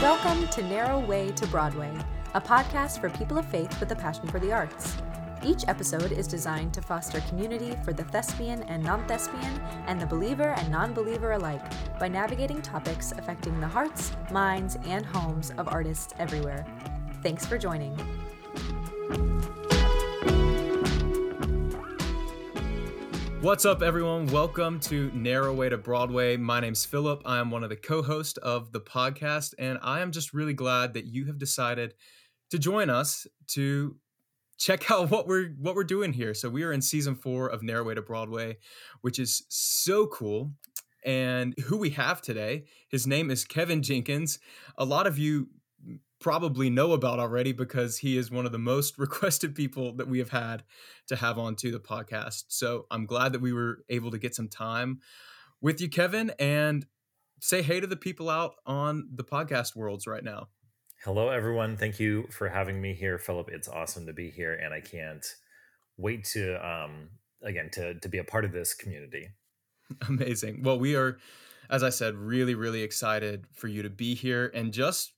Welcome to Narrow Way to Broadway, a podcast for people of faith with a passion for the arts. Each episode is designed to foster community for the thespian and non thespian, and the believer and non believer alike by navigating topics affecting the hearts, minds, and homes of artists everywhere. Thanks for joining. What's up, everyone? Welcome to Narrow Way to Broadway. My name's Philip. I am one of the co hosts of the podcast, and I am just really glad that you have decided to join us to check out what we're what we're doing here. So we are in season four of Narrow Way to Broadway, which is so cool. And who we have today, his name is Kevin Jenkins. A lot of you probably know about already because he is one of the most requested people that we have had to have onto the podcast. So I'm glad that we were able to get some time with you, Kevin, and say hey to the people out on the podcast worlds right now. Hello, everyone. Thank you for having me here, Philip. It's awesome to be here, and I can't wait to um, again to to be a part of this community. Amazing. Well, we are, as I said, really, really excited for you to be here, and just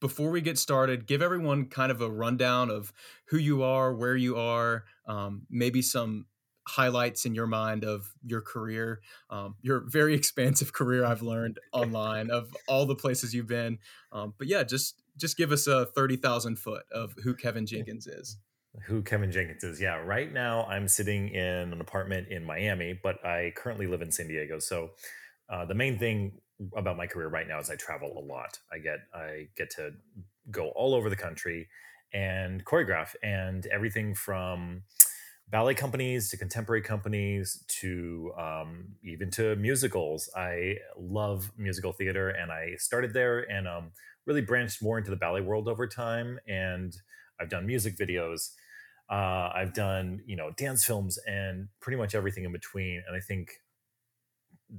before we get started, give everyone kind of a rundown of who you are, where you are, um, maybe some highlights in your mind of your career, um, your very expansive career. I've learned online of all the places you've been. Um, but yeah, just just give us a thirty thousand foot of who Kevin Jenkins is. Who Kevin Jenkins is? Yeah, right now I'm sitting in an apartment in Miami, but I currently live in San Diego. So uh, the main thing about my career right now is I travel a lot. I get I get to go all over the country and choreograph and everything from ballet companies to contemporary companies to um, even to musicals. I love musical theater and I started there and um, really branched more into the ballet world over time. And I've done music videos. Uh, I've done you know dance films and pretty much everything in between. And I think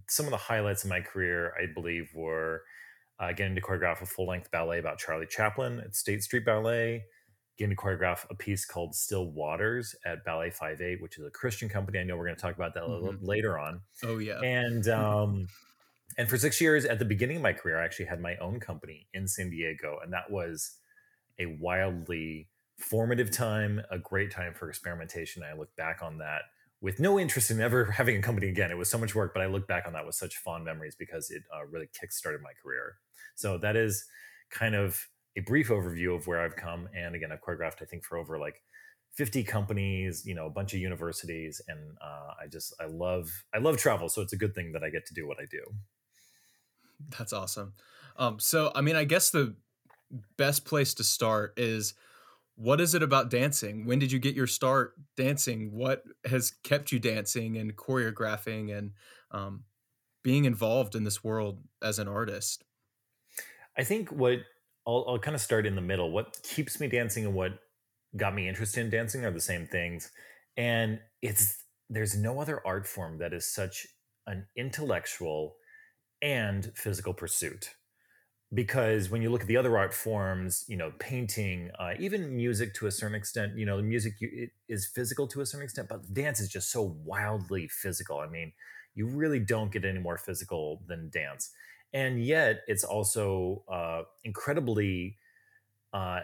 some of the highlights of my career, I believe, were uh, getting to choreograph a full length ballet about Charlie Chaplin at State Street Ballet, getting to choreograph a piece called Still Waters at Ballet 5-8, which is a Christian company. I know we're going to talk about that mm-hmm. a little later on. Oh, yeah. And, um, and for six years at the beginning of my career, I actually had my own company in San Diego. And that was a wildly formative time, a great time for experimentation. I look back on that with no interest in ever having a company again. It was so much work, but I look back on that with such fond memories because it uh, really kickstarted my career. So that is kind of a brief overview of where I've come. And again, I've choreographed, I think, for over like 50 companies, you know, a bunch of universities. And uh, I just, I love, I love travel. So it's a good thing that I get to do what I do. That's awesome. Um, so, I mean, I guess the best place to start is what is it about dancing? When did you get your start dancing? What has kept you dancing and choreographing and um, being involved in this world as an artist? I think what I'll, I'll kind of start in the middle. What keeps me dancing and what got me interested in dancing are the same things. And it's there's no other art form that is such an intellectual and physical pursuit because when you look at the other art forms you know painting uh, even music to a certain extent you know the music is physical to a certain extent but dance is just so wildly physical. I mean you really don't get any more physical than dance. And yet it's also uh, incredibly uh,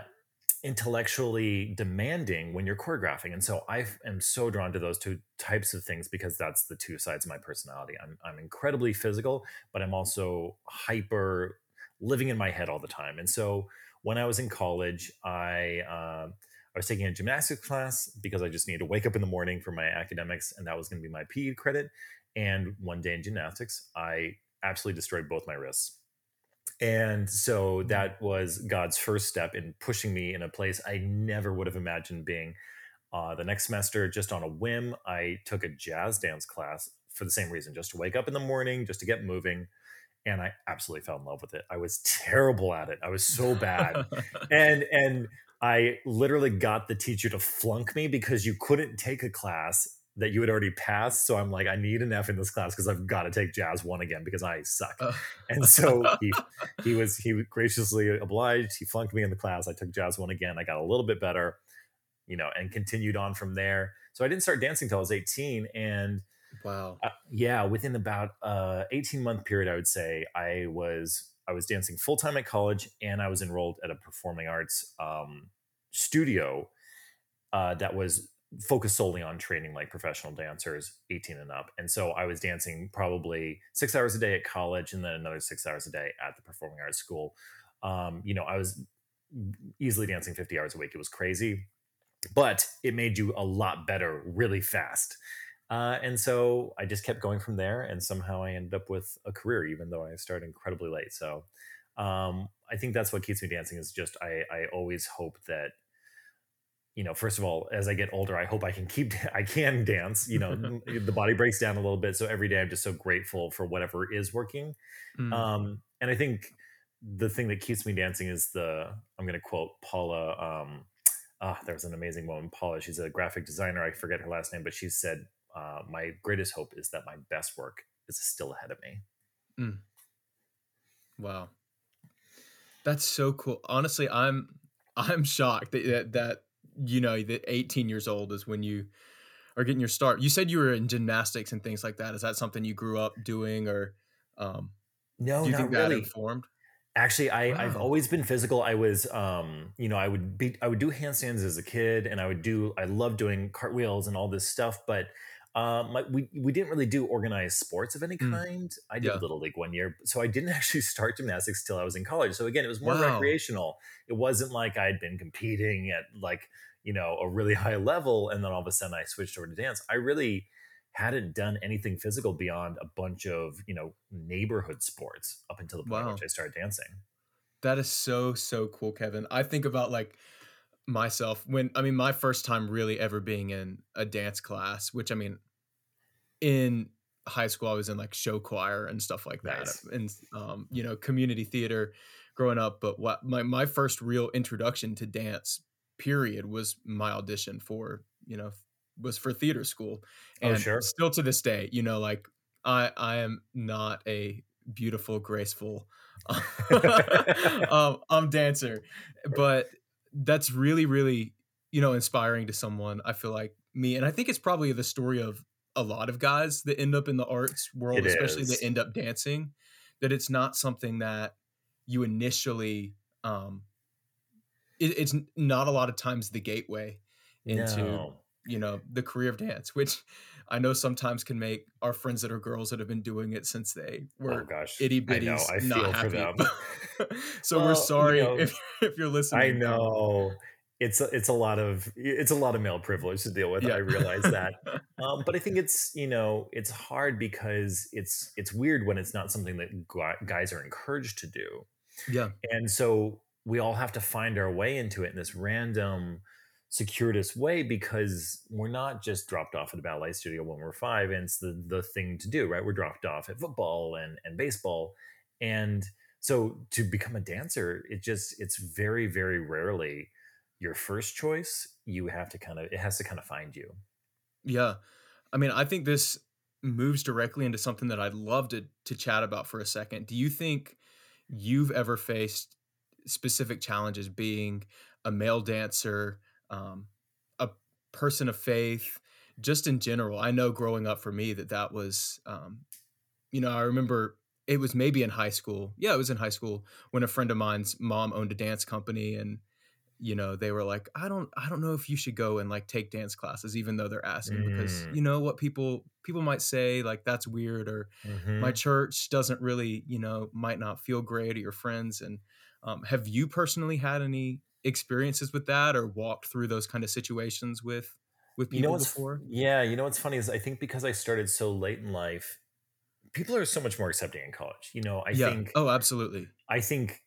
intellectually demanding when you're choreographing. And so i am so drawn to those two types of things because that's the two sides of my personality. I'm, I'm incredibly physical but i'm also hyper living in my head all the time. And so when I was in college, I uh, I was taking a gymnastics class because I just needed to wake up in the morning for my academics, and that was going to be my PE credit. And one day in gymnastics, I absolutely destroyed both my wrists. And so mm. that was God's first step in pushing me in a place I never would have imagined being. Uh, the next semester, just on a whim, I took a jazz dance class for the same reason, just to wake up in the morning, just to get moving and I absolutely fell in love with it. I was terrible at it. I was so bad. and and I literally got the teacher to flunk me because you couldn't take a class that you had already passed. So I'm like, I need an F in this class because I've got to take jazz one again because I suck. and so he he was he graciously obliged. He flunked me in the class. I took jazz one again. I got a little bit better, you know, and continued on from there. So I didn't start dancing until I was 18. And Wow. Uh, yeah, within about uh 18 month period, I would say I was I was dancing full time at college, and I was enrolled at a performing arts um, studio uh, that was focused solely on training like professional dancers 18 and up. And so i was dancing probably six hours a day at college and then another six hours a day at the performing arts school. Um, you know i was easily dancing 50 hours a week. It was crazy but it made you a lot better really fast uh, and so i just kept going from there and somehow i ended up with a career even though i started incredibly late so um, i think that's what keeps me dancing is just i, I always hope that you know, first of all, as I get older, I hope I can keep, I can dance. You know, the body breaks down a little bit, so every day I'm just so grateful for whatever is working. Mm. Um, and I think the thing that keeps me dancing is the, I'm going to quote Paula. Um, ah, there was an amazing woman, Paula. She's a graphic designer. I forget her last name, but she said, uh, "My greatest hope is that my best work is still ahead of me." Mm. Wow, that's so cool. Honestly, I'm I'm shocked that that you know that 18 years old is when you are getting your start you said you were in gymnastics and things like that is that something you grew up doing or um no do you not think really. that informed actually i wow. i've always been physical i was um you know i would be i would do handstands as a kid and i would do i love doing cartwheels and all this stuff but um, like we we didn't really do organized sports of any mm. kind. Mm. I did yeah. little league one year, so I didn't actually start gymnastics till I was in college. So again, it was more wow. recreational. It wasn't like I had been competing at like you know a really high level, and then all of a sudden I switched over to dance. I really hadn't done anything physical beyond a bunch of you know neighborhood sports up until the point wow. which I started dancing. That is so so cool, Kevin. I think about like myself when I mean my first time really ever being in a dance class, which I mean in high school I was in like show choir and stuff like that nice. and um, you know community theater growing up but what my my first real introduction to dance period was my audition for you know was for theater school oh, and oh, sure. still to this day you know like I I am not a beautiful graceful um, I'm dancer but that's really really you know inspiring to someone i feel like me and i think it's probably the story of a lot of guys that end up in the arts world it especially is. that end up dancing that it's not something that you initially um it, it's not a lot of times the gateway into no. you know the career of dance which I know sometimes can make our friends that are girls that have been doing it since they were oh gosh, itty bitties I know, I not happy. so well, we're sorry you know, if, if you're listening. I know it's a, it's a lot of it's a lot of male privilege to deal with. Yeah. I realize that, um, but I think it's you know it's hard because it's it's weird when it's not something that guys are encouraged to do. Yeah, and so we all have to find our way into it in this random circuitous way because we're not just dropped off at a ballet studio when we're five and it's the the thing to do right we're dropped off at football and and baseball and so to become a dancer it just it's very very rarely your first choice you have to kind of it has to kind of find you yeah i mean i think this moves directly into something that i'd love to to chat about for a second do you think you've ever faced specific challenges being a male dancer um, a person of faith, just in general. I know growing up for me that that was, um, you know, I remember it was maybe in high school. Yeah, it was in high school when a friend of mine's mom owned a dance company and you know they were like i don't i don't know if you should go and like take dance classes even though they're asking mm. because you know what people people might say like that's weird or mm-hmm. my church doesn't really you know might not feel great or your friends and um, have you personally had any experiences with that or walked through those kind of situations with with people you know before? Yeah, you know what's funny is I think because I started so late in life, people are so much more accepting in college. You know, I yeah. think Oh, absolutely. I think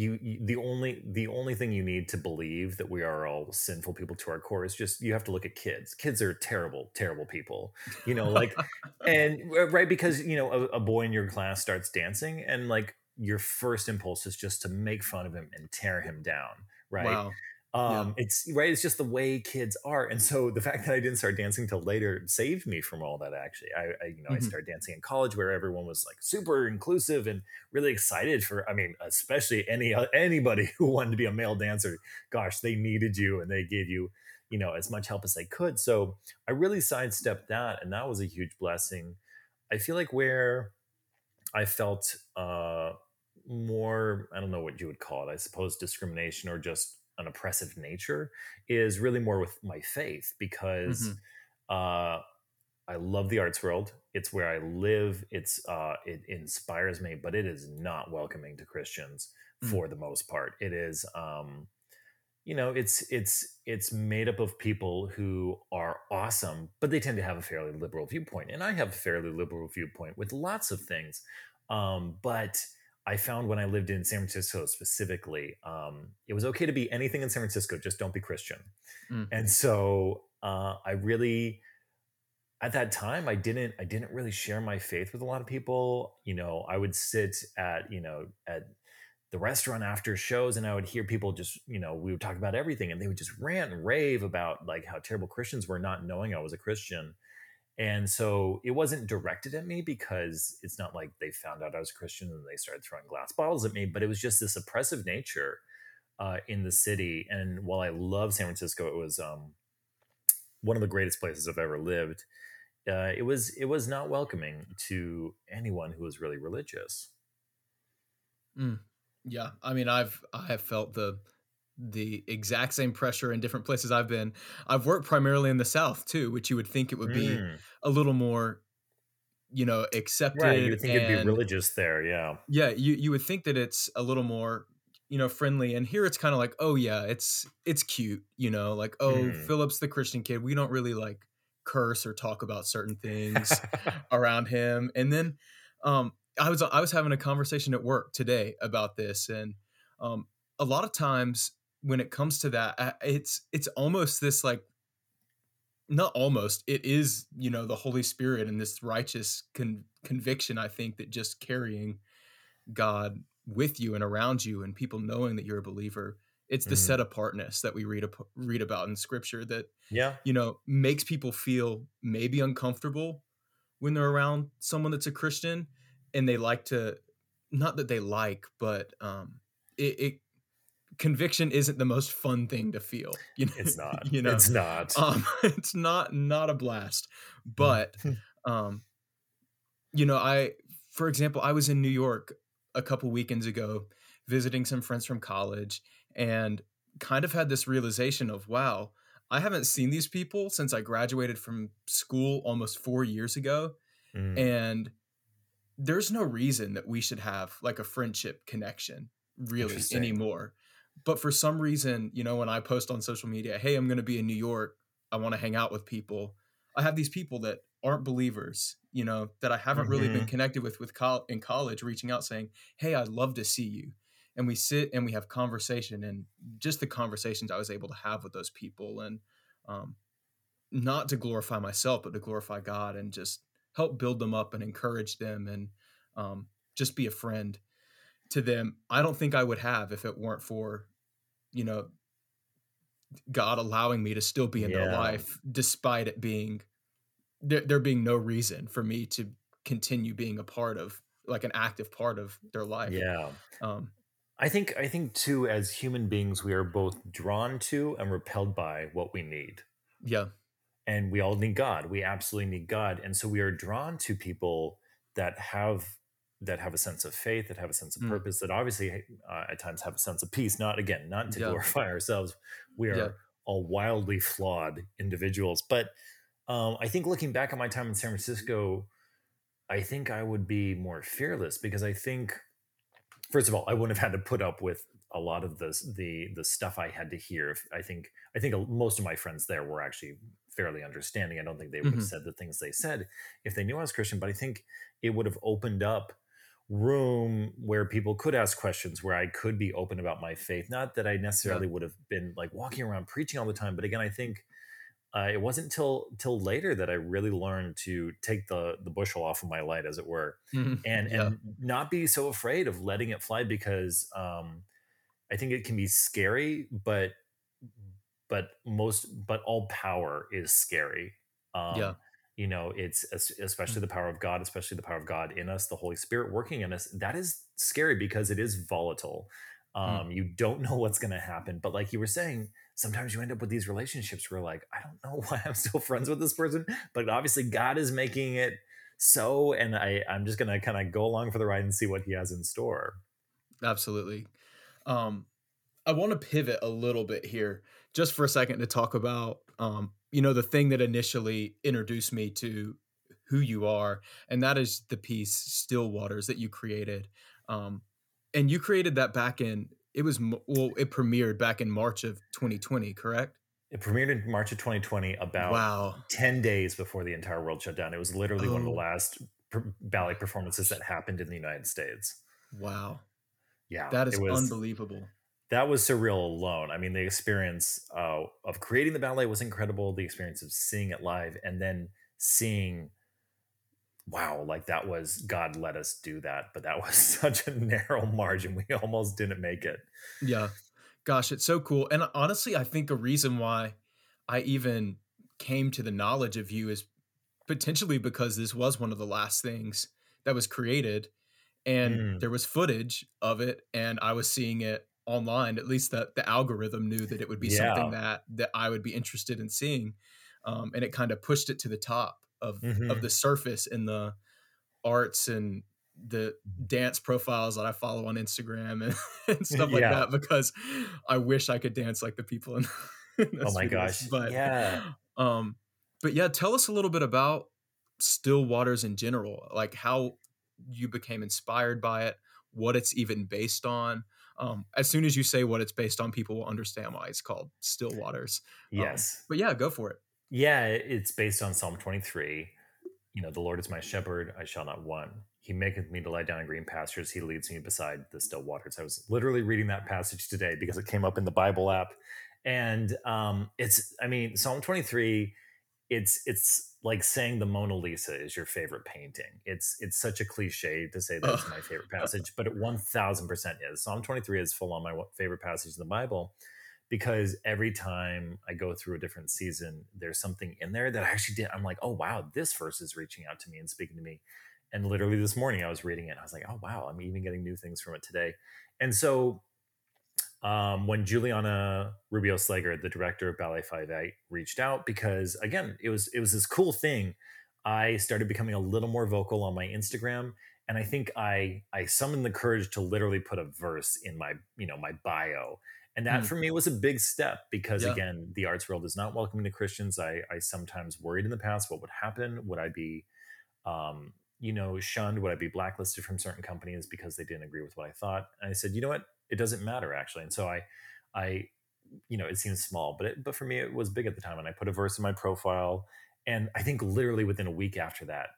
you, you, the only the only thing you need to believe that we are all sinful people to our core is just you have to look at kids kids are terrible terrible people you know like and right because you know a, a, boy in your class starts dancing and like your first impulse is just to make fun of him and tear him down right? Wow. Um, yeah. It's right. It's just the way kids are, and so the fact that I didn't start dancing till later saved me from all that. Actually, I, I you know mm-hmm. I started dancing in college where everyone was like super inclusive and really excited for. I mean, especially any uh, anybody who wanted to be a male dancer. Gosh, they needed you, and they gave you you know as much help as they could. So I really sidestepped that, and that was a huge blessing. I feel like where I felt uh, more i don't know what you would call it i suppose discrimination or just an oppressive nature is really more with my faith because mm-hmm. uh, I love the arts world. It's where I live. It's uh, it inspires me, but it is not welcoming to Christians mm-hmm. for the most part. It is, um, you know, it's it's it's made up of people who are awesome, but they tend to have a fairly liberal viewpoint, and I have a fairly liberal viewpoint with lots of things. Um, but I found when I lived in San Francisco specifically, um, it was okay to be anything in San Francisco, just don't be Christian. Mm. And so uh, I really at that time i didn't i didn't really share my faith with a lot of people you know i would sit at you know at the restaurant after shows and i would hear people just you know we would talk about everything and they would just rant and rave about like how terrible christians were not knowing i was a christian and so it wasn't directed at me because it's not like they found out i was christian and they started throwing glass bottles at me but it was just this oppressive nature uh, in the city. And while i love san francisco it was um, one of the greatest places i've ever lived uh, it was it was not welcoming to anyone who was really religious. Mm, yeah, I mean, I've I have felt the the exact same pressure in different places I've been. I've worked primarily in the South too, which you would think it would be mm. a little more, you know, accepted. Right, you would think and, it'd be religious there, yeah. Yeah, you you would think that it's a little more you know friendly and here it's kind of like oh yeah it's it's cute you know like oh mm. philip's the christian kid we don't really like curse or talk about certain things around him. And then um, I was I was having a conversation at work today about this, and um, a lot of times when it comes to that, it's it's almost this like not almost it is you know the Holy Spirit and this righteous con- conviction. I think that just carrying God with you and around you, and people knowing that you're a believer it's the mm-hmm. set apartness that we read read about in scripture that yeah you know makes people feel maybe uncomfortable when they're around someone that's a Christian and they like to not that they like but um it, it conviction isn't the most fun thing to feel you know it's not. you know. It's not. Um it's not not a blast. But um you know i for example i was in new york a couple weekends ago visiting some friends from college and kind of had this realization of wow i haven't seen these people since i graduated from school almost four years ago. Mm. and there's no reason that we should have like a friendship connection really anymore but for some reason you know when i post on social media hey i'm going to be in new york i want to hang out with people i have these people that aren't believers you know that i haven't mm-hmm. really been mm-hmm. connected with with col- in college reaching out saying hey i'd love to see you and we sit and we have conversation and just the conversations I was able to have with those people and um, not to glorify myself but to glorify God and just help build them up and encourage them and um, just be a friend to them. I don't think I would have if it weren't for you know God allowing me to still be in yeah. their life despite it being there, there being no reason for me to continue being a part of like an active part of their life. Yeah. Um, I think I think too as human beings we are both drawn to and repelled by what we need. Yeah. And we all need God. We absolutely need God. And so we are drawn to people that have that have a sense of faith, that have a sense of mm. purpose, that obviously uh, at times have a sense of peace. Not again, not to yeah. glorify ourselves. We are yeah. all wildly flawed individuals. But um, I think looking back on my time in San Francisco, I think I would be more fearless because I think first of all, I wouldn't have had to put up with a lot of the the the stuff I had to hear. I think I think most of my friends there were actually fairly understanding. I don't think they would mm-hmm. have said the things they said if they knew I was Christian, but I think it would have opened up room where people could ask questions where I could be open about my faith. Not that I necessarily yeah. would have been like walking around preaching all the time, but again, I think uh, it wasn't till till later that I really learned to take the the bushel off of my light, as it were, mm-hmm. and yeah. and not be so afraid of letting it fly because um, I think it can be scary, but but most but all power is scary. Um, yeah, you know, it's especially mm. the power of God, especially the power of God in us, the Holy Spirit working in us. That is scary because it is volatile. Mm. Um, mm. You don't know what's going to happen, but like you were saying sometimes you end up with these relationships where like i don't know why i'm still friends with this person but obviously god is making it so and i i'm just gonna kind of go along for the ride and see what he has in store Absolutely. Um, I want to pivot a little bit here just for a second to talk about um, you know the thing that initially introduced me to who you are and that is the piece still waters that you created um, and you created that back in it was well it premiered back in march of 2020 correct it premiered in march of 2020 about wow. 10 days before the entire world shut down it was literally oh. one of the oh. last ballet performances that happened in the united states wow yeah that is was, unbelievable that was surreal alone. I mean, the experience uh, of creating the ballet was incredible. The experience of seeing it live and then seeing, wow, like that was God let us do that, but that was such a narrow margin. We almost didn't make it. Yeah. Gosh, it's so cool. And honestly, I think a reason why I even came to the knowledge of you is potentially because this was one of the last things that was created and mm. there was footage of it and I was seeing it online at least that the algorithm knew that it would be yeah. something that that i would be interested in seeing um, and it kind of pushed it to the top of mm-hmm. of the surface in the arts and the dance profiles that I follow on Instagram and, and stuff like yeah. that because I wish I could dance like the people in. in oh my videos. gosh! But yeah, um, but yeah, tell us a little bit about Still Waters in general, like how you became inspired by it, what it's even based on, um, as soon as you say what it's based on, people will understand why it's called Still Waters. Um, yes. Um, but yeah, go for it. Yeah, it's based on Psalm 23. You know, the Lord is my shepherd, I shall not want. He maketh me to lie down in green pastures. He leads me beside the still waters. I was literally reading that passage today because it came up in the Bible app. And um, it's, I mean, Psalm 23, it's, it's, like saying the Mona Lisa is your favorite painting. It's it's such a cliche to say that's my favorite passage, but it one thousand percent is. Psalm twenty three is full on my favorite passage in the Bible because every time I go through a different season, there's something in there that I actually did. I'm like, oh wow, this verse is reaching out to me and speaking to me. And literally this morning I was reading it. I was like, oh wow, I'm even getting new things from it today. And so um, when Juliana Rubio Slager, the director of Ballet Five Eight, reached out because again, it was it was this cool thing. I started becoming a little more vocal on my Instagram, and I think I I summoned the courage to literally put a verse in my you know my bio, and that mm. for me was a big step because yeah. again, the arts world is not welcoming to Christians. I I sometimes worried in the past what would happen. Would I be um, you know, shunned? Would I be blacklisted from certain companies because they didn't agree with what I thought? And I said, you know what? It doesn't matter actually. And so I, I, you know, it seems small, but it, but for me it was big at the time. And I put a verse in my profile, and I think literally within a week after that,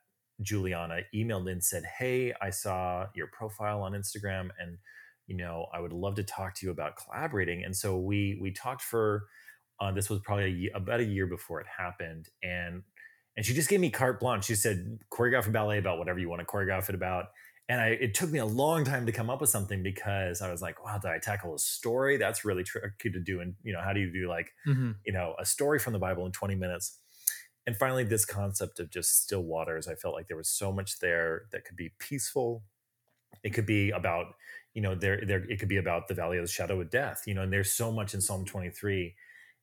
Juliana emailed and said, "Hey, I saw your profile on Instagram, and you know, I would love to talk to you about collaborating." And so we we talked for. Uh, this was probably about a year before it happened, and and she just gave me carte blanche. She said, "Choreograph a ballet about whatever you want to choreograph it about." And I, it took me a long time to come up with something because I was like, wow, did I tackle a story? That's really tricky to do. And, you know, how do you do like, mm-hmm. you know, a story from the Bible in 20 minutes? And finally, this concept of just still waters, I felt like there was so much there that could be peaceful. It could be about, you know, there, there, it could be about the valley of the shadow of death, you know, and there's so much in Psalm 23.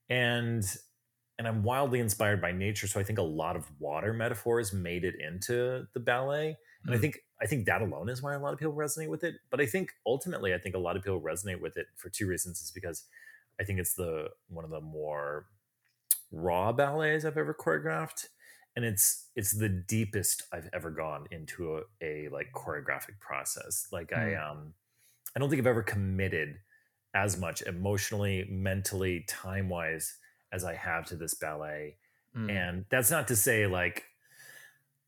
And, and I'm wildly inspired by nature. So I think a lot of water metaphors made it into the ballet. And. I mm. think I think that alone is why a lot of people resonate with it. But I think ultimately, I think a lot of people resonate with it for two reasons. Is because I think it's the one of the more raw ballets I've ever choreographed, and it's it's the deepest I've ever gone into a, a like choreographic process. Like mm. I um I don't think I've ever committed as much emotionally, mentally, time wise as I have to this ballet. Mm. And that's not to say like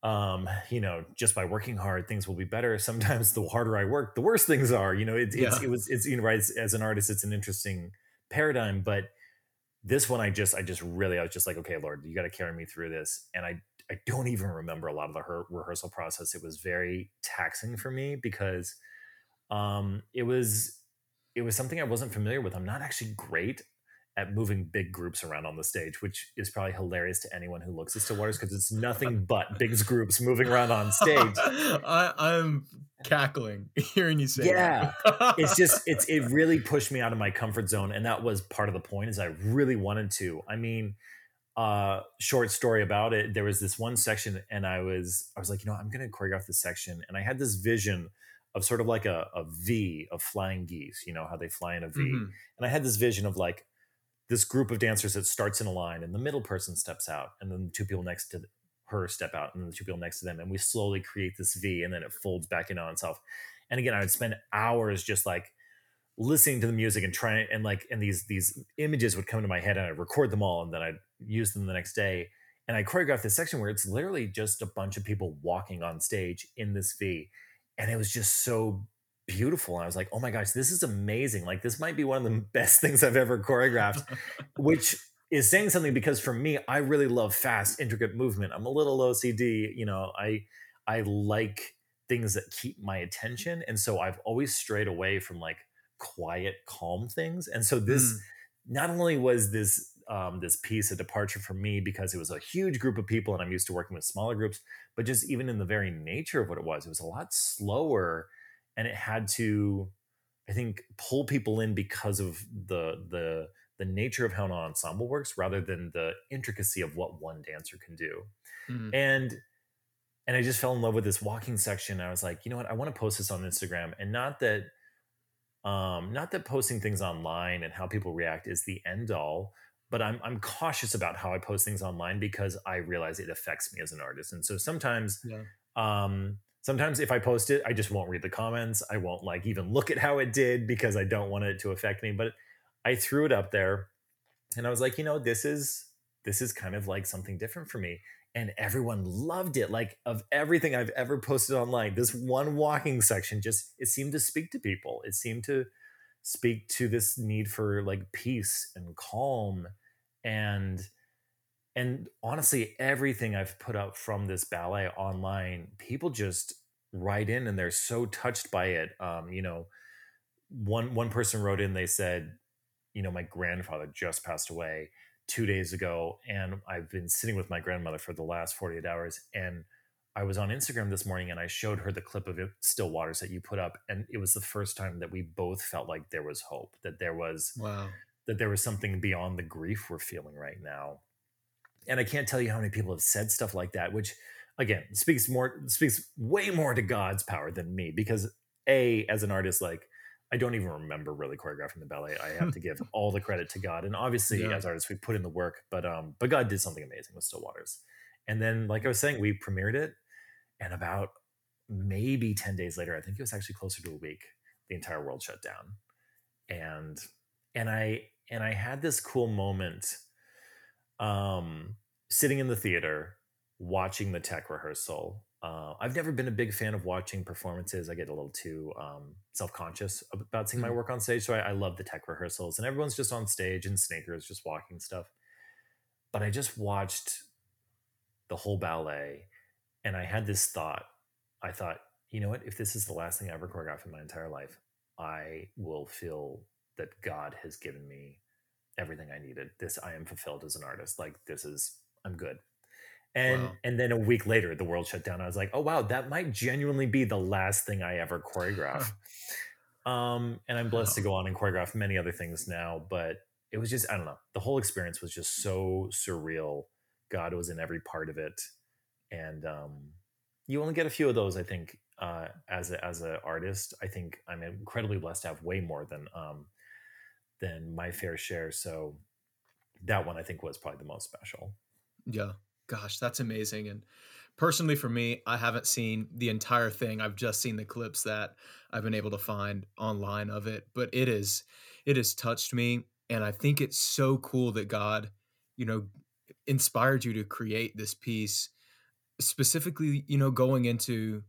um, you know, just by working hard, things will be better. Sometimes the harder I work, the worse things are. You know, it, yeah. it's it was it's you know, right as, as an artist, it's an interesting paradigm. But this one, I just I just really I was just like, okay, Lord, you got to carry me through this. And I I don't even remember a lot of the her- rehearsal process. It was very taxing for me because um, it was it was something I wasn't familiar with. I'm not actually great at moving big groups around on the stage, which is probably hilarious to anyone who looks at Still Waters because it's nothing but big groups moving around on stage. I, am cackling hearing you say yeah it's just it's it really pushed me out of my comfort zone and that was part of the point is i really wanted to i mean uh short story about it there was this one section and i was i was like you know i'm gonna choreograph this section and i had this vision of sort of like a, a V of flying geese, you know, how they fly in a v. Mhm. And I had this vision of like this group of dancers that starts in a line and the middle person steps out and then the two people next to her step out and then the two people next to them. And we slowly create this V and then it folds back in on itself. And again, I would spend hours just like listening to the music and trying and like and these these images would come to my head and I'd record them all and then I'd use them the next day. And I choreographed this section where it's literally just a bunch of people walking on stage in this V. And it was just so beautiful. And I was like, oh my gosh, this is amazing. Like this might be one of the best things I've ever choreographed, which is saying something because for me, I really love fast, intricate movement. I'm a little OCD, you know, I I like things that keep my attention. And so I've always strayed away from like quiet, calm things. And so this Mm. not only was this um, this piece a departure for me because it was a huge group of people and I'm used to working with smaller groups, but just even in the very nature of what it was, it was a lot slower and it had to, I think, pull people in because of the the the nature of how an ensemble works rather than the intricacy of what one dancer can do. Mhm. And and I just fell in love with this walking section. I was like, you know what, I want to post this on Instagram. And not that um not that posting things online and how people react is the end all but I'm, I'm cautious about how i post things online because i realize it affects me as an artist and so sometimes Yeah. um sometimes if i post it i just won't read the comments. I won't like even look at how it did because i don't want it to affect me but i threw it up there and i was like you know this is this is kind of like something different for me. And everyone loved it like of everything i've ever posted online this one walking section just it seemed to speak to people. It seemed to speak to this need for like peace and calm and and honestly everything i've put up from this ballet online people just write in and they're so touched by it um you know one one person wrote in they said you know my grandfather just passed away two days ago and i've been sitting with my grandmother for the last 48 hours and i was on instagram this morning and i showed her the clip of it, still waters that you put up and it was the first time that we both felt like there was hope that there was Wow. that there was something beyond the grief we're feeling right now and i can't tell you how many people have said stuff like that which again speaks more speaks way more to god's power than me because a as an artist like i don't even remember really choreographing the ballet. I have to give all the credit to god. And obviously Yeah. as artists we put in the work but um but god did something amazing with still waters. And then like i was saying we premiered it and about maybe 10 days later i think it was actually closer to a week the entire world shut down. And and i and i had this cool moment um sitting in the theater watching the tech rehearsal. Uh, i've never been a big fan of watching performances. I get a little too um, self-conscious about seeing my Mhm. work on stage so I, I love the tech rehearsals and everyone's just on stage and snaker is just walking stuff. But i just watched the whole ballet and i had this thought. I thought you know what? If this is the last thing i ever choreograph in my entire life i will feel that god has given me everything i needed. This i am fulfilled as an artist. Like this is i'm good. And Wow. and then a week later the world shut down. I was like oh wow that might genuinely be the last thing i ever choreograph. Um and i'm blessed to go on and choreograph many other things now but it was just i don't know the whole experience was just so surreal. God was in every part of it. And um you only get a few of those i think uh as a as an artist. I think i'm incredibly blessed to have way more than um than my fair share so that one i think was probably the most special Yeah. Gosh, that's amazing. And personally, for me, I haven't seen the entire thing. I've just seen the clips that I've been able to find online of it. But it is, it has touched me. And I think it's so cool that God, you know, inspired you to create this piece, specifically, you know, going into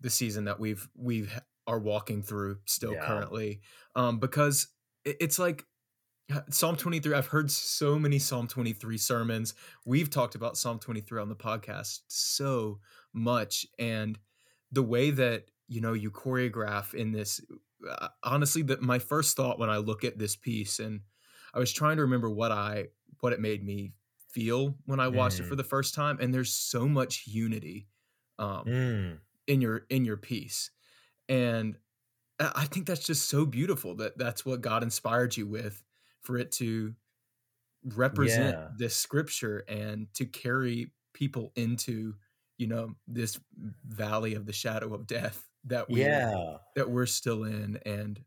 the season that we've we've are walking through still Yeah. currently. Um, because it's like uh, Psalm 23, I've heard so many Psalm 23 sermons. We've talked about Psalm 23 on the podcast so much. And the way that, you know, you choreograph in this, uh, honestly, that my first thought when I look at this piece, and I was trying to remember what I, what it made me feel when I watched it Mm. for the first time. And there's so much unity um, Mm, in your, in your piece. And I think that's just so beautiful that that's what God inspired you with for it to represent Yeah. this scripture and to carry people into you know this valley of the shadow of death that we Yeah. that we're still in and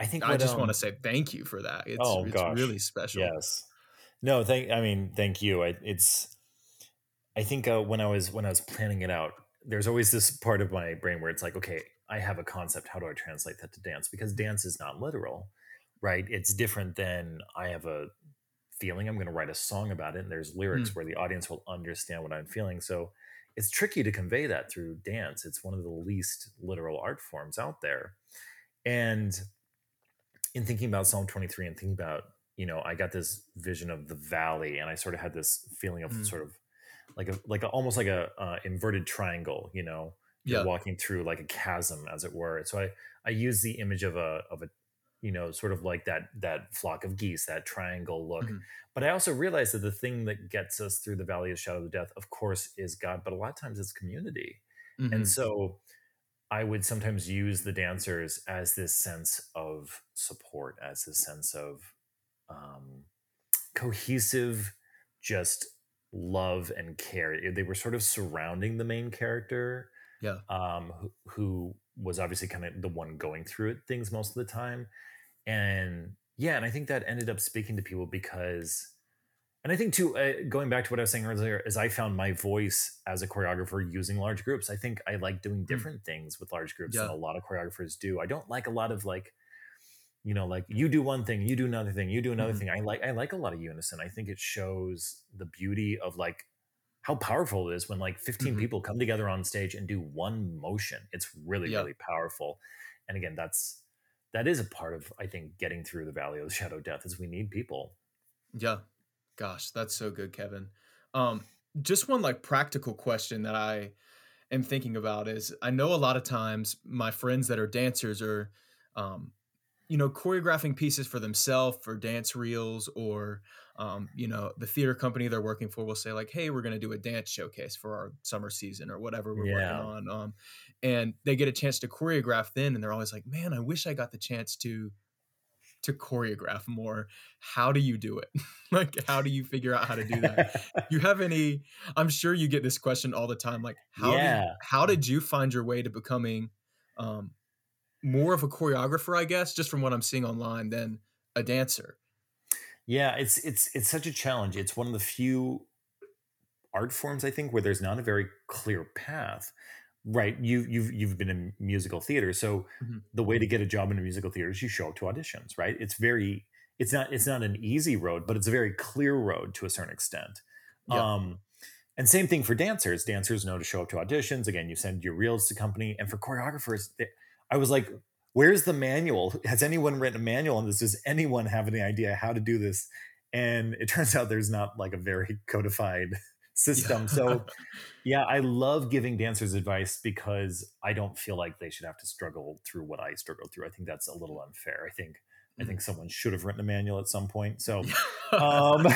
I think I what, just want to um say thank you for that. It's Oh it's gosh. really special. Yes. No, thank I mean, thank you. I, it's I think uh, when I was when I was planning it out, there's always this part of my brain where it's like, okay, I have a concept. How do I translate that to dance? Because dance is not literal, right? It's different than I have a feeling. I'm going to write a song about it, and there's lyrics Mm. where the audience will understand what I'm feeling. So it's tricky to convey that through dance. It's one of the least literal art forms out there, and in thinking about Psalm 23 and thinking about, you know, I got this vision of the valley and I sort of had this feeling of Mm. sort of like a, like a, almost like a uh, inverted triangle, you know, you're Yeah. walking through like a chasm as it were. So I, I use the image of a, of a, you know, sort of like that, that flock of geese, that triangle look. Mhm. But I also realize that the thing that gets us through the valley of shadow of death, of course, is God, but a lot of times it's community. Mhm. And so I would sometimes use the dancers as this sense of support, as this sense of um, cohesive, just love and care. They were sort of surrounding the main character, Yeah. um, who, who was obviously kind of the one going through it, things most of the time. And yeah, and I think that ended up speaking to people because and I think too, uh, going back to what I was saying earlier, is I found my voice as a choreographer using large groups. I think I like doing different things with large groups than a lot of choreographers do. I don't like a lot of like, you know, like you do one thing, you do another thing, you do another Mhm. thing. I like I like a lot of unison. I think it shows the beauty of like how powerful it is when like 15 Mhm. people come together on stage and do one motion. It's really Yeah. really powerful. And again, that's that is a part of I think getting through the valley of the shadow of death is we need people. Yeah. Gosh, that's so good, Kevin. Um, just one like practical question that I am thinking about is I know a lot of times my friends that are dancers are, um, you know, choreographing pieces for themselves for dance reels or, um, you know, the theater company they're working for will say like, "Hey, we're going to do a dance showcase for our summer season or whatever we're Yeah. working on," um, and they get a chance to choreograph then, and they're always like, "Man, I wish I got the chance to." to choreograph more how do you do it like how do you figure out how to do that you have any i'm sure you get this question all the time like how Yeah. did, how did you find your way to becoming um more of a choreographer i guess just from what i'm seeing online than a dancer Yeah, it's it's it's such a challenge. It's one of the few art forms I think where there's not a very clear path. Right? You you've you've been in musical theater, so Mhm. the way to get a job in a musical theater is you show up to auditions, right? It's very it's not it's not an easy road, but it's a very clear road to a certain extent. Um and same thing for dancers. Dancers know to show up to auditions. Again, you send your reels to company. And for choreographers, they, I was like, where's the manual? Has anyone written a manual on this? Does anyone have any idea how to do this? And it turns out there's not like a very codified system. So yeah, I love giving dancers advice because I don't feel like they should have to struggle through what I struggled through. I think that's a little unfair. I think I think someone should have written a manual at some point. So um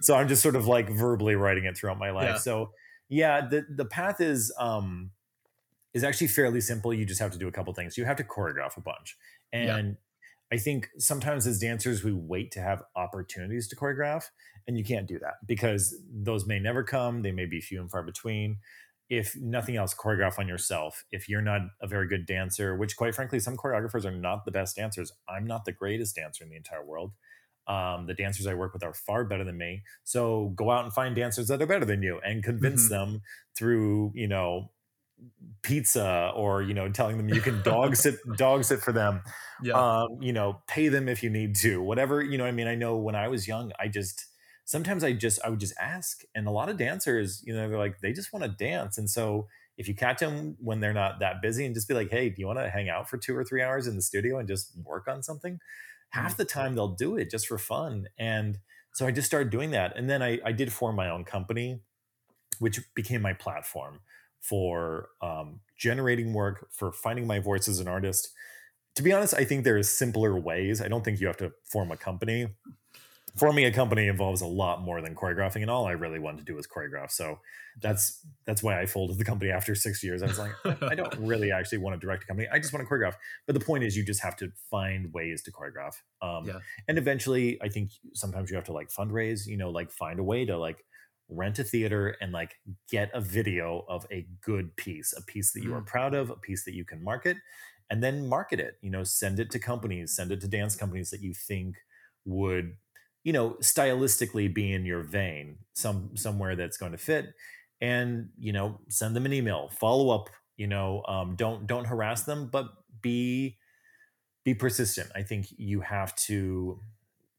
so i'm just sort of like verbally writing it throughout my life Yeah. so yeah the the path is um is actually fairly simple. You just have to do a couple things. You have to choreograph a bunch. And i think sometimes as dancers we wait to have opportunities to choreograph and you can't do that because those may never come. They may be few and far between. If nothing else choreograph on yourself. If you're not a very good dancer which quite frankly some choreographers are not the best dancers. I'm not the greatest dancer in the entire world. Um, the dancers I work with are far better than me. So go out and find dancers that are better than you and convince Mhm. them through, you know, pizza or, you know, telling them you can dog sit, dog sit for them. yeah Um, you know, pay them if you need to, whatever, you know, I mean, I know when I was young, I just, sometimes I just, I would just ask. And a lot of dancers, you know, they're like, they just want to dance. And so if you catch them when they're not that busy and just be like, hey, do you want to hang out for two or three hours in the studio and just work on something? half the time they'll do it just for fun. And so I just started doing that. And then I, I did form my own company, which became my platform for um, generating work, for finding my voice as an artist. To be honest, I think there is simpler ways. I don't think you have to form a company. Forming a company involves a lot more than choreographing, and all I really wanted to do was choreograph. So that's that's why I folded the company after six years. I was like, I don't really actually want to direct a company. I just want to choreograph. But the point is, you just have to find ways to choreograph. Um, Yeah. And eventually, I think sometimes you have to like fundraise. You know, like find a way to like rent a theater and like get a video of a good piece, a piece that you are Mm. proud of, a piece that you can market, and then market it. You know, send it to companies, send it to dance companies that you think would, you know, stylistically be in your vein, some somewhere that's going to fit, and you know, send them an email, follow up. You know, um, don't don't harass them, but be be persistent. I think you have to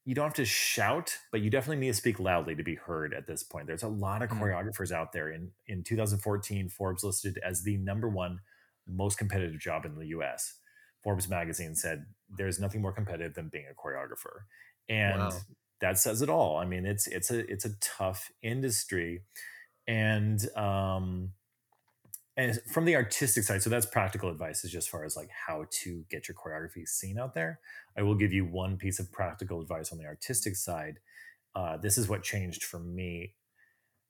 you don't have to shout, but you definitely need to speak loudly to be heard at this point. There's a lot of Mm. choreographers out there. In in 2014, Forbes listed as the number one most competitive job in the US. Forbes magazine said there's nothing more competitive than being a choreographer. And Wow. that says it all. I mean, it's it's a it's a tough industry. And um and from the artistic side, so that's practical advice is just far as like how to get your choreography seen out there. I will give you one piece of practical advice on the artistic side. Uh, this is what changed for me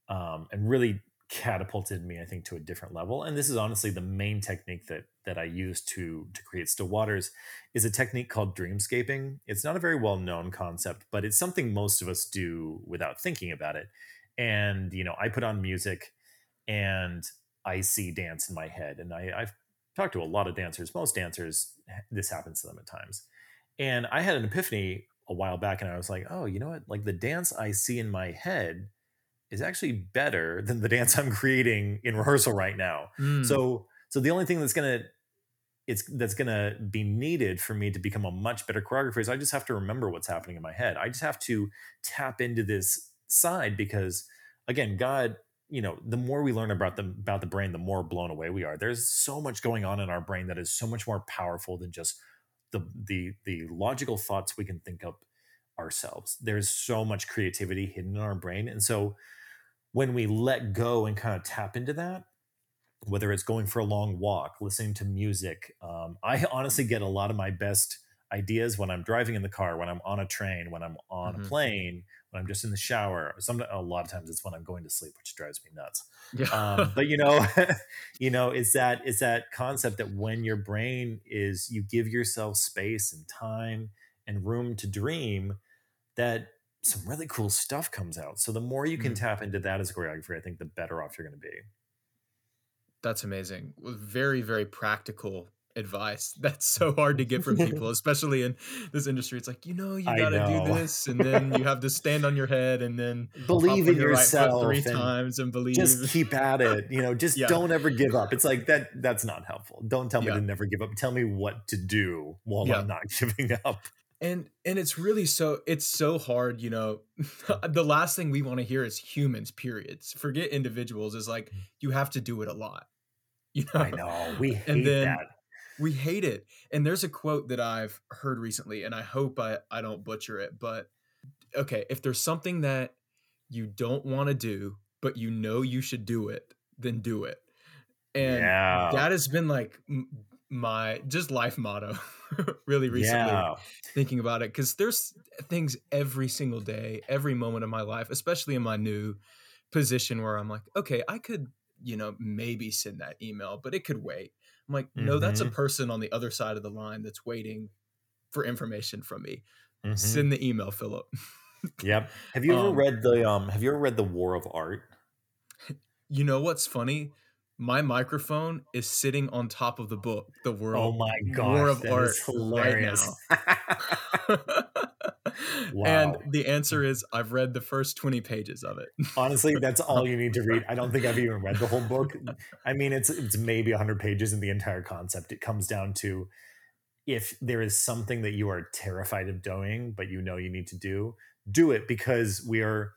um, and really catapulted me, I think, to a different level. And this is honestly the main technique that that I use to to create still waters is a technique called dreamscaping. It's not a very well known concept, but it's something most of us do without thinking about it. And you know, I put on music and I see dance in my head, and I, I've talked to a lot of dancers. Most dancers, this happens to them at times. And I had an epiphany a while back, and I was like, oh, you know what? Like the dance I see in my head is actually better than the dance I'm creating in rehearsal right now. Mm. So, so the only thing that's gonna it's that's gonna be needed for me to become a much better choreographer is I just have to remember what's happening in my head. I just have to tap into this side because, again, God, you know, the more we learn about the about the brain, the more blown away we are. There's so much going on in our brain that is so much more powerful than just the the the logical thoughts we can think up ourselves. There's so much creativity hidden in our brain, and so when we let go and kind of tap into that, whether it's going for a long walk, listening to music, um, I honestly get a lot of my best ideas when I'm driving in the car, when I'm on a train, when I'm on Mhm. a plane, when I'm just in the shower. Some a lot of times it's when I'm going to sleep, which drives me nuts yeah. um, but you know you know it's that it's that concept that when your brain is you give yourself space and time and room to dream that some really cool stuff comes out so the more you can Mm. tap into that as a choreographer i think the better off you're going to be That's amazing. Very, very practical advice. That's so hard to get from people, especially in this industry. It's like, you know, you got to do this, and then you have to stand on your head and then believe in your right yourself three and times and believe. just keep at it you know just Yeah. don't ever give up it's like that that's not helpful don't tell me Yeah. to never give up tell me what to do while Yeah. i'm not giving up and and it's really so it's so hard you know the last thing we want to hear is humans periods forget individuals is like mm. you have to do it a lot you know i know we hate And then- that we hate it. And there's a quote that i've heard recently and i hope i, I don't butcher it but okay if there's something that you don't want to do but you know you should do it then do it. And yeah. that has been like my just life motto really recently yeah. thinking about it because there's things every single day, every moment of my life, especially in my new position where I'm like, okay, I could, you know, maybe send that email, but it could wait. I'm like, no, that's a Mhm. person on the other side of the line that's waiting for information from me. Mhm. Send the email, Philip. Yep. Have you ever Um, read the um have you ever read The War of Art? You know what's funny? My microphone is sitting on top of the book, The World Oh my god, War of Art hilarious. and Wow. the answer is I've read the first 20 pages of it. Honestly, that's all you need to read. I don't think I've even read the whole book. I mean, it's it's maybe 100 pages in the entire concept. It comes down to if there is something that you are terrified of doing, but you know you need to do, do it because we are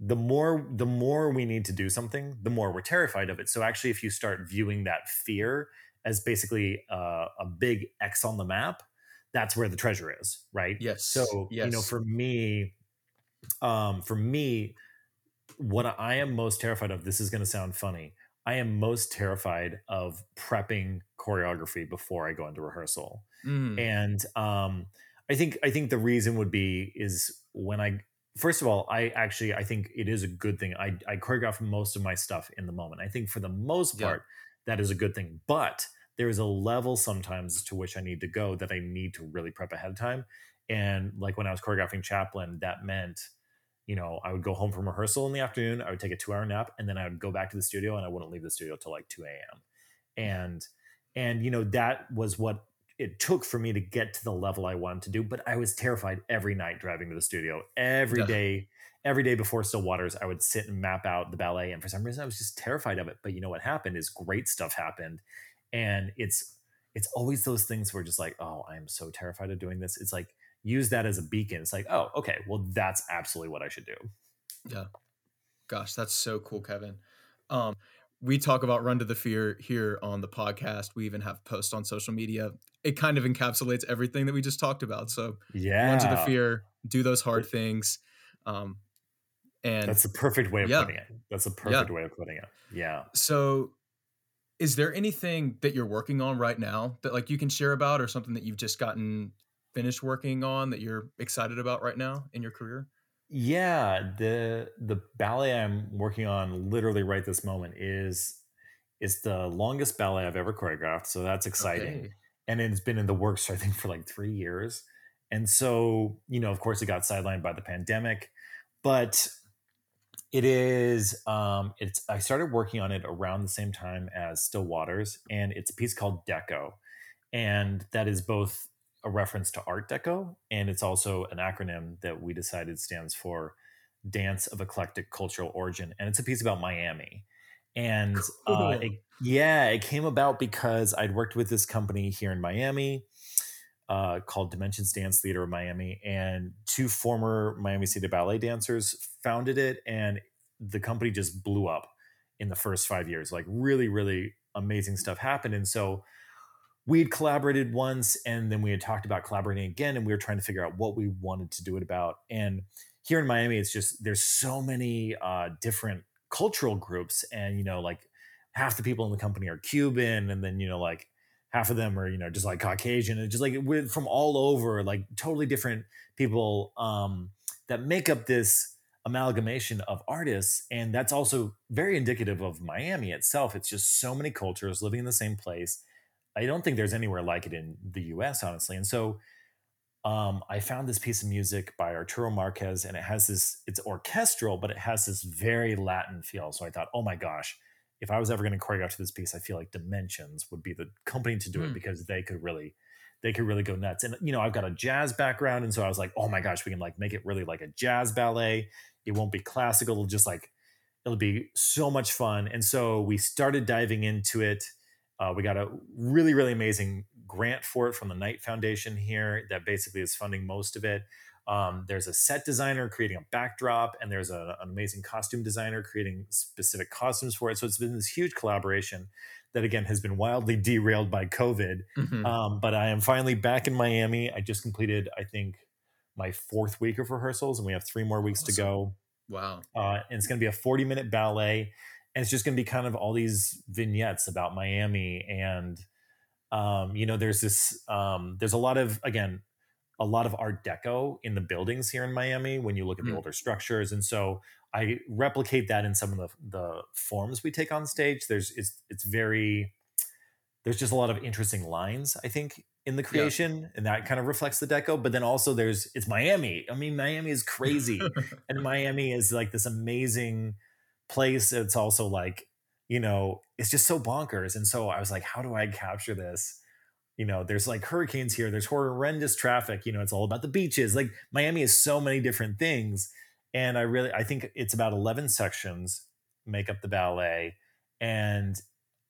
the more the more we need to do something, the more we're terrified of it. So actually, if you start viewing that fear as basically uh, a big X on the map, that's where the treasure is, right? Yes. So you know, for me, um, for me, what I am most terrified of. This is going to sound funny. I am most terrified of prepping choreography before I go into rehearsal Mm, and um, I think I think the reason would be is when I first of all I actually I think it is a good thing I I choreograph most of my stuff in the moment I think for the most Yeah. part that is a good thing but there is a level sometimes to which I need to go that I need to really prep ahead of time and like when I was choreographing Chaplin that meant you know, I would go home from rehearsal in the afternoon, I would take a two hour nap, and then I would go back to the studio and I wouldn't leave the studio till like 2 a.m. And and you know, that was what it took for me to get to the level I wanted to do. But I was terrified every night driving to the studio. Every Yeah. day, every day before Still Waters, I would sit and map out the ballet. And for some reason I was just terrified of it. But you know what happened is great stuff happened. And it's it's always those things where just like, oh, I'm so terrified of doing this. It's like use that as a beacon. It's like, oh, okay, well, that's absolutely what I should do. Yeah. Gosh, that's so cool, Kevin. Um, we talk about Run to the Fear here on the podcast. We even have posts on social media. It kind of encapsulates everything that we just talked about. So Yeah. run to the fear, do those hard things. Um, and That's the perfect way of Yeah. putting it. That's a perfect way of putting it. Yeah. so is there anything that you're working on right now that like you can share about or something that you've just gotten finished working on that you're excited about right now in your career? Yeah, the the ballet I'm working on literally right this moment is is the longest ballet I've ever choreographed, so that's exciting. Okay. And it's been in the works I think for like 3 years. And so, you know, of course it got sidelined by the pandemic, but it is um it's I started working on it around the same time as Still Waters and it's a piece called Deco. And that is both a reference to Art Deco, and it's also an acronym that we decided stands for Dance of Eclectic Cultural Origin, and it's a piece about Miami. And uh, it, yeah, it came about because I'd worked with this company here in Miami uh, called Dimensions Dance Theater of Miami, and two former Miami City Ballet dancers founded it, and the company just blew up in the first five years. Like really, really amazing stuff happened, and so we had collaborated once and then we had talked about collaborating again and we were trying to figure out what we wanted to do it about and here in miami it's just there's so many uh, different cultural groups and you know like half the people in the company are cuban and then you know like half of them are you know just like caucasian and just like we're from all over like totally different people um, that make up this amalgamation of artists and that's also very indicative of miami itself it's just so many cultures living in the same place I don't think there's anywhere like it in the US, honestly. And so um, I found this piece of music by Arturo Marquez, and it has this, it's orchestral, but it has this very Latin feel. So I thought, oh my gosh, if I was ever going to choreograph to this piece, I feel like Dimensions would be the company to do it Hmm. because they could really, they could really go nuts. And, you know, I've got a jazz background. And so I was like, oh my gosh, we can like make it really like a jazz ballet. It won't be classical. It'll just like, it'll be so much fun. And so we started diving into it. Uh, we got a really, really amazing grant for it from the Knight Foundation here that basically is funding most of it. Um, there's a set designer creating a backdrop, and there's a, an amazing costume designer creating specific costumes for it. So it's been this huge collaboration that, again, has been wildly derailed by COVID. Mhm. Um, but I am finally back in Miami. I just completed, I think, my fourth week of rehearsals, and we have three more weeks to go wow. uh, and it's going to be a 40 minute ballet and it's just going to be kind of all these vignettes about miami and um, you know there's this um, there's a lot of again a lot of art deco in the buildings here in miami when you look at the Hmm. older structures and so i replicate that in some of the, the forms we take on stage there's it's it's very there's just a lot of interesting lines i think in the creation and that kind of reflects the deco but then also there's it's miami i mean miami is crazy and Miami is like this amazing place. It's also like, you know, it's just so bonkers. And so I was like, how do I capture this? You know, there's like hurricanes here, there's horrendous traffic, you know, it's all about the beaches. Like Miami is so many different things. And I really I think it's about 11 sections make up the ballet. And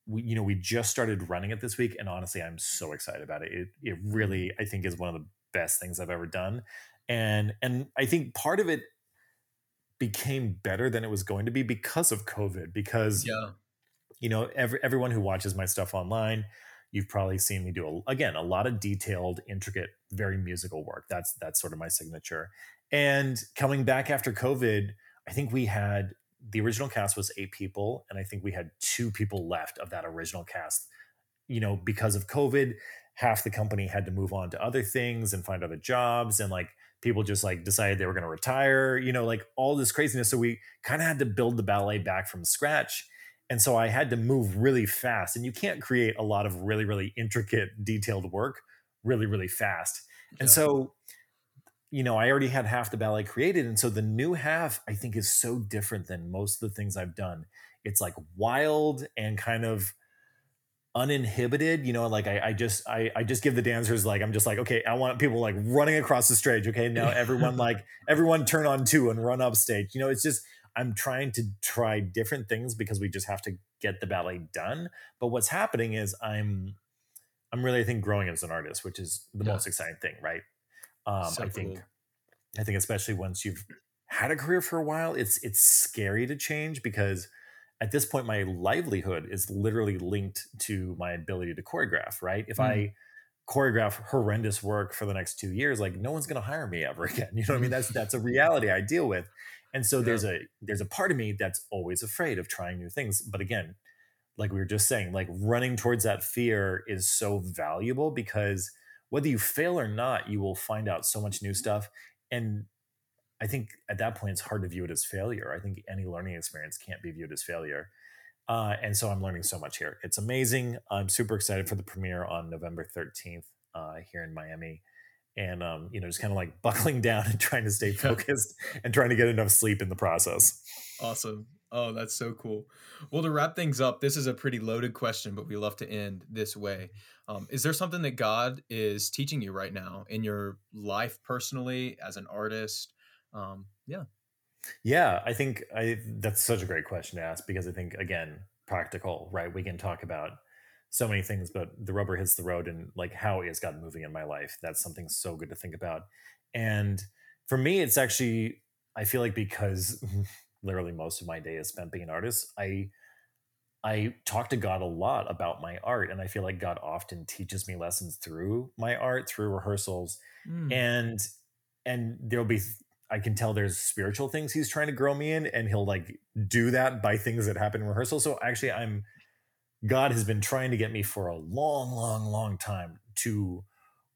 we, you know, we just started running it this week. And honestly, I'm so excited about it. It it really, I think, is one of the best things I've ever done. And and I think part of it became better than it was going to be because of COVID. Because Yeah. you know, every, everyone who watches my stuff online, you've probably seen me do a, again a lot of detailed, intricate, very musical work. That's that's sort of my signature. And coming back after COVID, I think we had the original cast was eight people, and I think we had two people left of that original cast. You know, because of COVID, half the company had to move on to other things and find other jobs, and like people just like decided they were going to retire. You know, like all this craziness. So we kind of had to build the ballet back from scratch. And so I had to move really fast. And you can't create a lot of really, really intricate, detailed work really, really fast. And Yeah. so you know, I already had half the ballet created. And so the new half, I think, is so different than most of the things I've done. It's like wild and kind of uninhibited you know like I, I just I, I just give the dancers like i'm just like okay i want people like running across the stage okay now everyone like everyone turn on two and run up stage you know it's just i'm trying to try different things because we just have to get the ballet done but what's happening is i'm i'm really i think growing as an artist which is the yeah. most exciting thing right um so i think cool. i think especially once you've had a career for a while it's it's scary to change because at this point my livelihood is literally linked to my ability to choreograph right if mm. i choreograph horrendous work for the next two years like no one's going to hire me ever again you know what i mean that's that's a reality i deal with and so yeah. there's a there's a part of me that's always afraid of trying new things but again like we were just saying like running towards that fear is so valuable because whether you fail or not you will find out so much new stuff and I think at that point it's hard to view it as failure. I think any learning experience can't be viewed as failure. Uh, and so I'm learning so much here. It's amazing. I'm super excited for the premiere on November 13th uh, here in Miami. And, um, you know, just kind of like buckling down and trying to stay focused and trying to get enough sleep in the process. Awesome. Oh, that's so cool. Well, to wrap things up, this is a pretty loaded question, but we love to end this way. Um, is there something that God is teaching you right now in your life personally as an artist um, yeah yeah i think i that's such a great question to ask because i think again practical right we can talk about so many things but the rubber hits the road and like how is god moving in my life that's something so good to think about and for me it's actually i feel like because literally most of my day is spent being an artist i i talk to god a lot about my art and i feel like god often teaches me lessons through my art through rehearsals mm. and and there'll be I can tell there's spiritual things he's trying to grow me in, and he'll like do that by things that happen in rehearsal. So actually, I'm God has been trying to get me for a long, long, long time to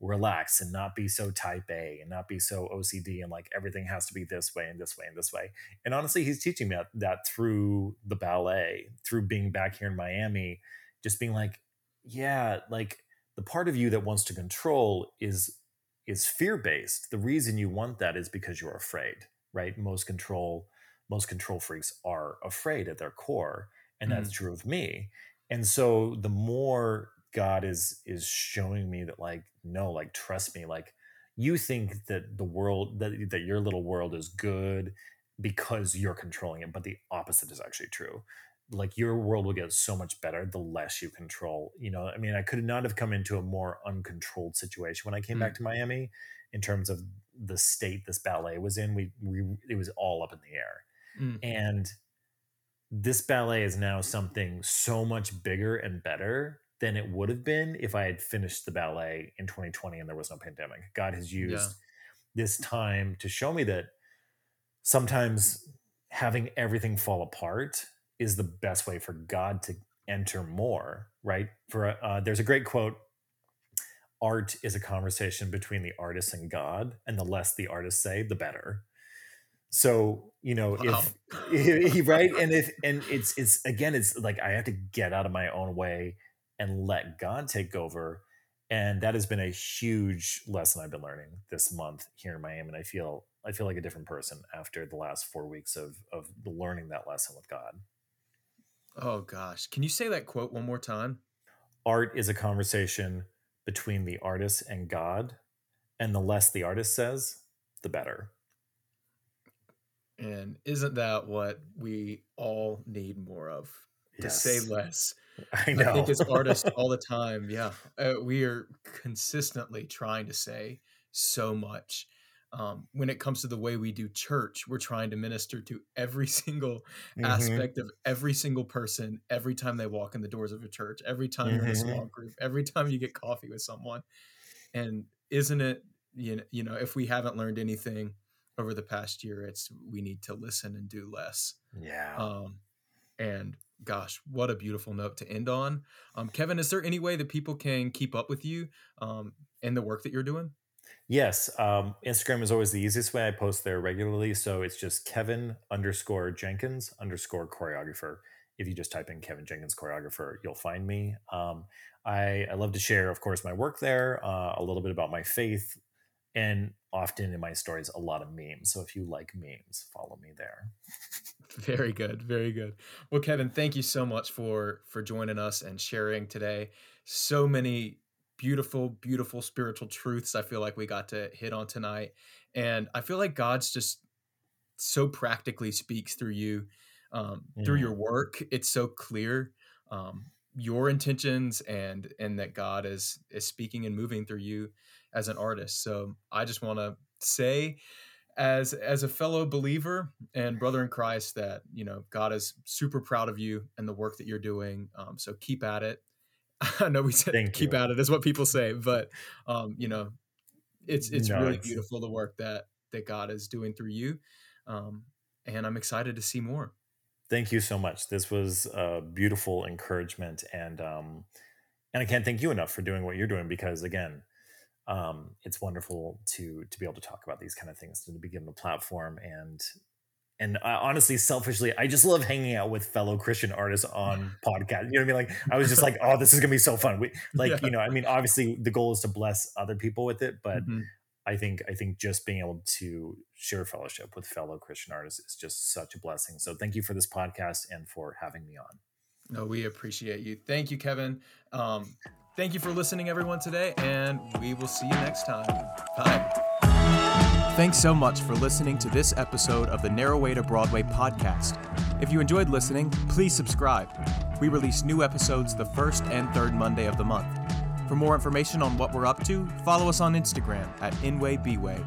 relax and not be so type A and not be so OCD and like everything has to be this way and this way and this way. And honestly, he's teaching me that, that through the ballet, through being back here in Miami, just being like, yeah, like the part of you that wants to control is is fear based. The reason you want that is because you're afraid, right? Most control most control freaks are afraid at their core, and that's mm. true of me. And so the more God is is showing me that like no, like trust me, like you think that the world that that your little world is good because you're controlling it, but the opposite is actually true like your world will get so much better the less you control you know i mean i could not have come into a more uncontrolled situation when i came mm. back to miami in terms of the state this ballet was in we, we it was all up in the air mm. and this ballet is now something so much bigger and better than it would have been if i had finished the ballet in 2020 and there was no pandemic god has used yeah. this time to show me that sometimes having everything fall apart is the best way for God to enter more, right? For uh, there's a great quote: "Art is a conversation between the artist and God, and the less the artist say, the better." So you know, wow. if right, and if and it's it's again, it's like I have to get out of my own way and let God take over. And that has been a huge lesson I've been learning this month here in Miami. And I feel I feel like a different person after the last four weeks of of learning that lesson with God. Oh gosh. Can you say that quote one more time? Art is a conversation between the artist and God, and the less the artist says, the better. And isn't that what we all need more of? To yes. say less. I know. I think as artists all the time, yeah, uh, we are consistently trying to say so much um, when it comes to the way we do church, we're trying to minister to every single mm-hmm. aspect of every single person every time they walk in the doors of a church, every time mm-hmm. you're in a mm-hmm. small group, every time you get coffee with someone. And isn't it, you know, you know, if we haven't learned anything over the past year, it's we need to listen and do less. Yeah. Um, and gosh, what a beautiful note to end on. Um, Kevin, is there any way that people can keep up with you um, and the work that you're doing? Yes, um, Instagram is always the easiest way. I post there regularly, so it's just Kevin underscore Jenkins underscore choreographer. If you just type in Kevin Jenkins choreographer, you'll find me. Um, I, I love to share, of course, my work there, uh, a little bit about my faith, and often in my stories a lot of memes. So if you like memes, follow me there. Very good, very good. Well, Kevin, thank you so much for for joining us and sharing today. So many beautiful, beautiful spiritual truths I feel like we got to hit on tonight. And I feel like God's just so practically speaks through you, um, through your work. It's so clear um, your intentions and and that God is is speaking and moving through you as an artist. So I just want to say as as a fellow believer and brother in Christ that you know God is super proud of you and the work that you're doing. Um, so keep at it. I know we said Thank keep you. at it is what people say, but um, you know, it's it's no, really it's... beautiful the work that that God is doing through you, um, and I'm excited to see more. Thank you so much. This was a beautiful encouragement, and um, and I can't thank you enough for doing what you're doing because again, um, it's wonderful to to be able to talk about these kind of things to be given a platform and and uh, honestly, selfishly, I just love hanging out with fellow Christian artists on podcast. You know what I mean? Like, I was just like, oh, this is gonna be so fun. We, like, yeah. you know, I mean, obviously, the goal is to bless other people with it, but mm-hmm. I think I think just being able to share fellowship with fellow Christian artists is just such a blessing. So, thank you for this podcast and for having me on. No, we appreciate you. Thank you, Kevin. Um, thank you for listening, everyone, today, and we will see you next time. Bye. Thanks so much for listening to this episode of the Narrow Way to Broadway podcast. If you enjoyed listening, please subscribe. We release new episodes the first and third Monday of the month. For more information on what we're up to, follow us on Instagram at InwayBway.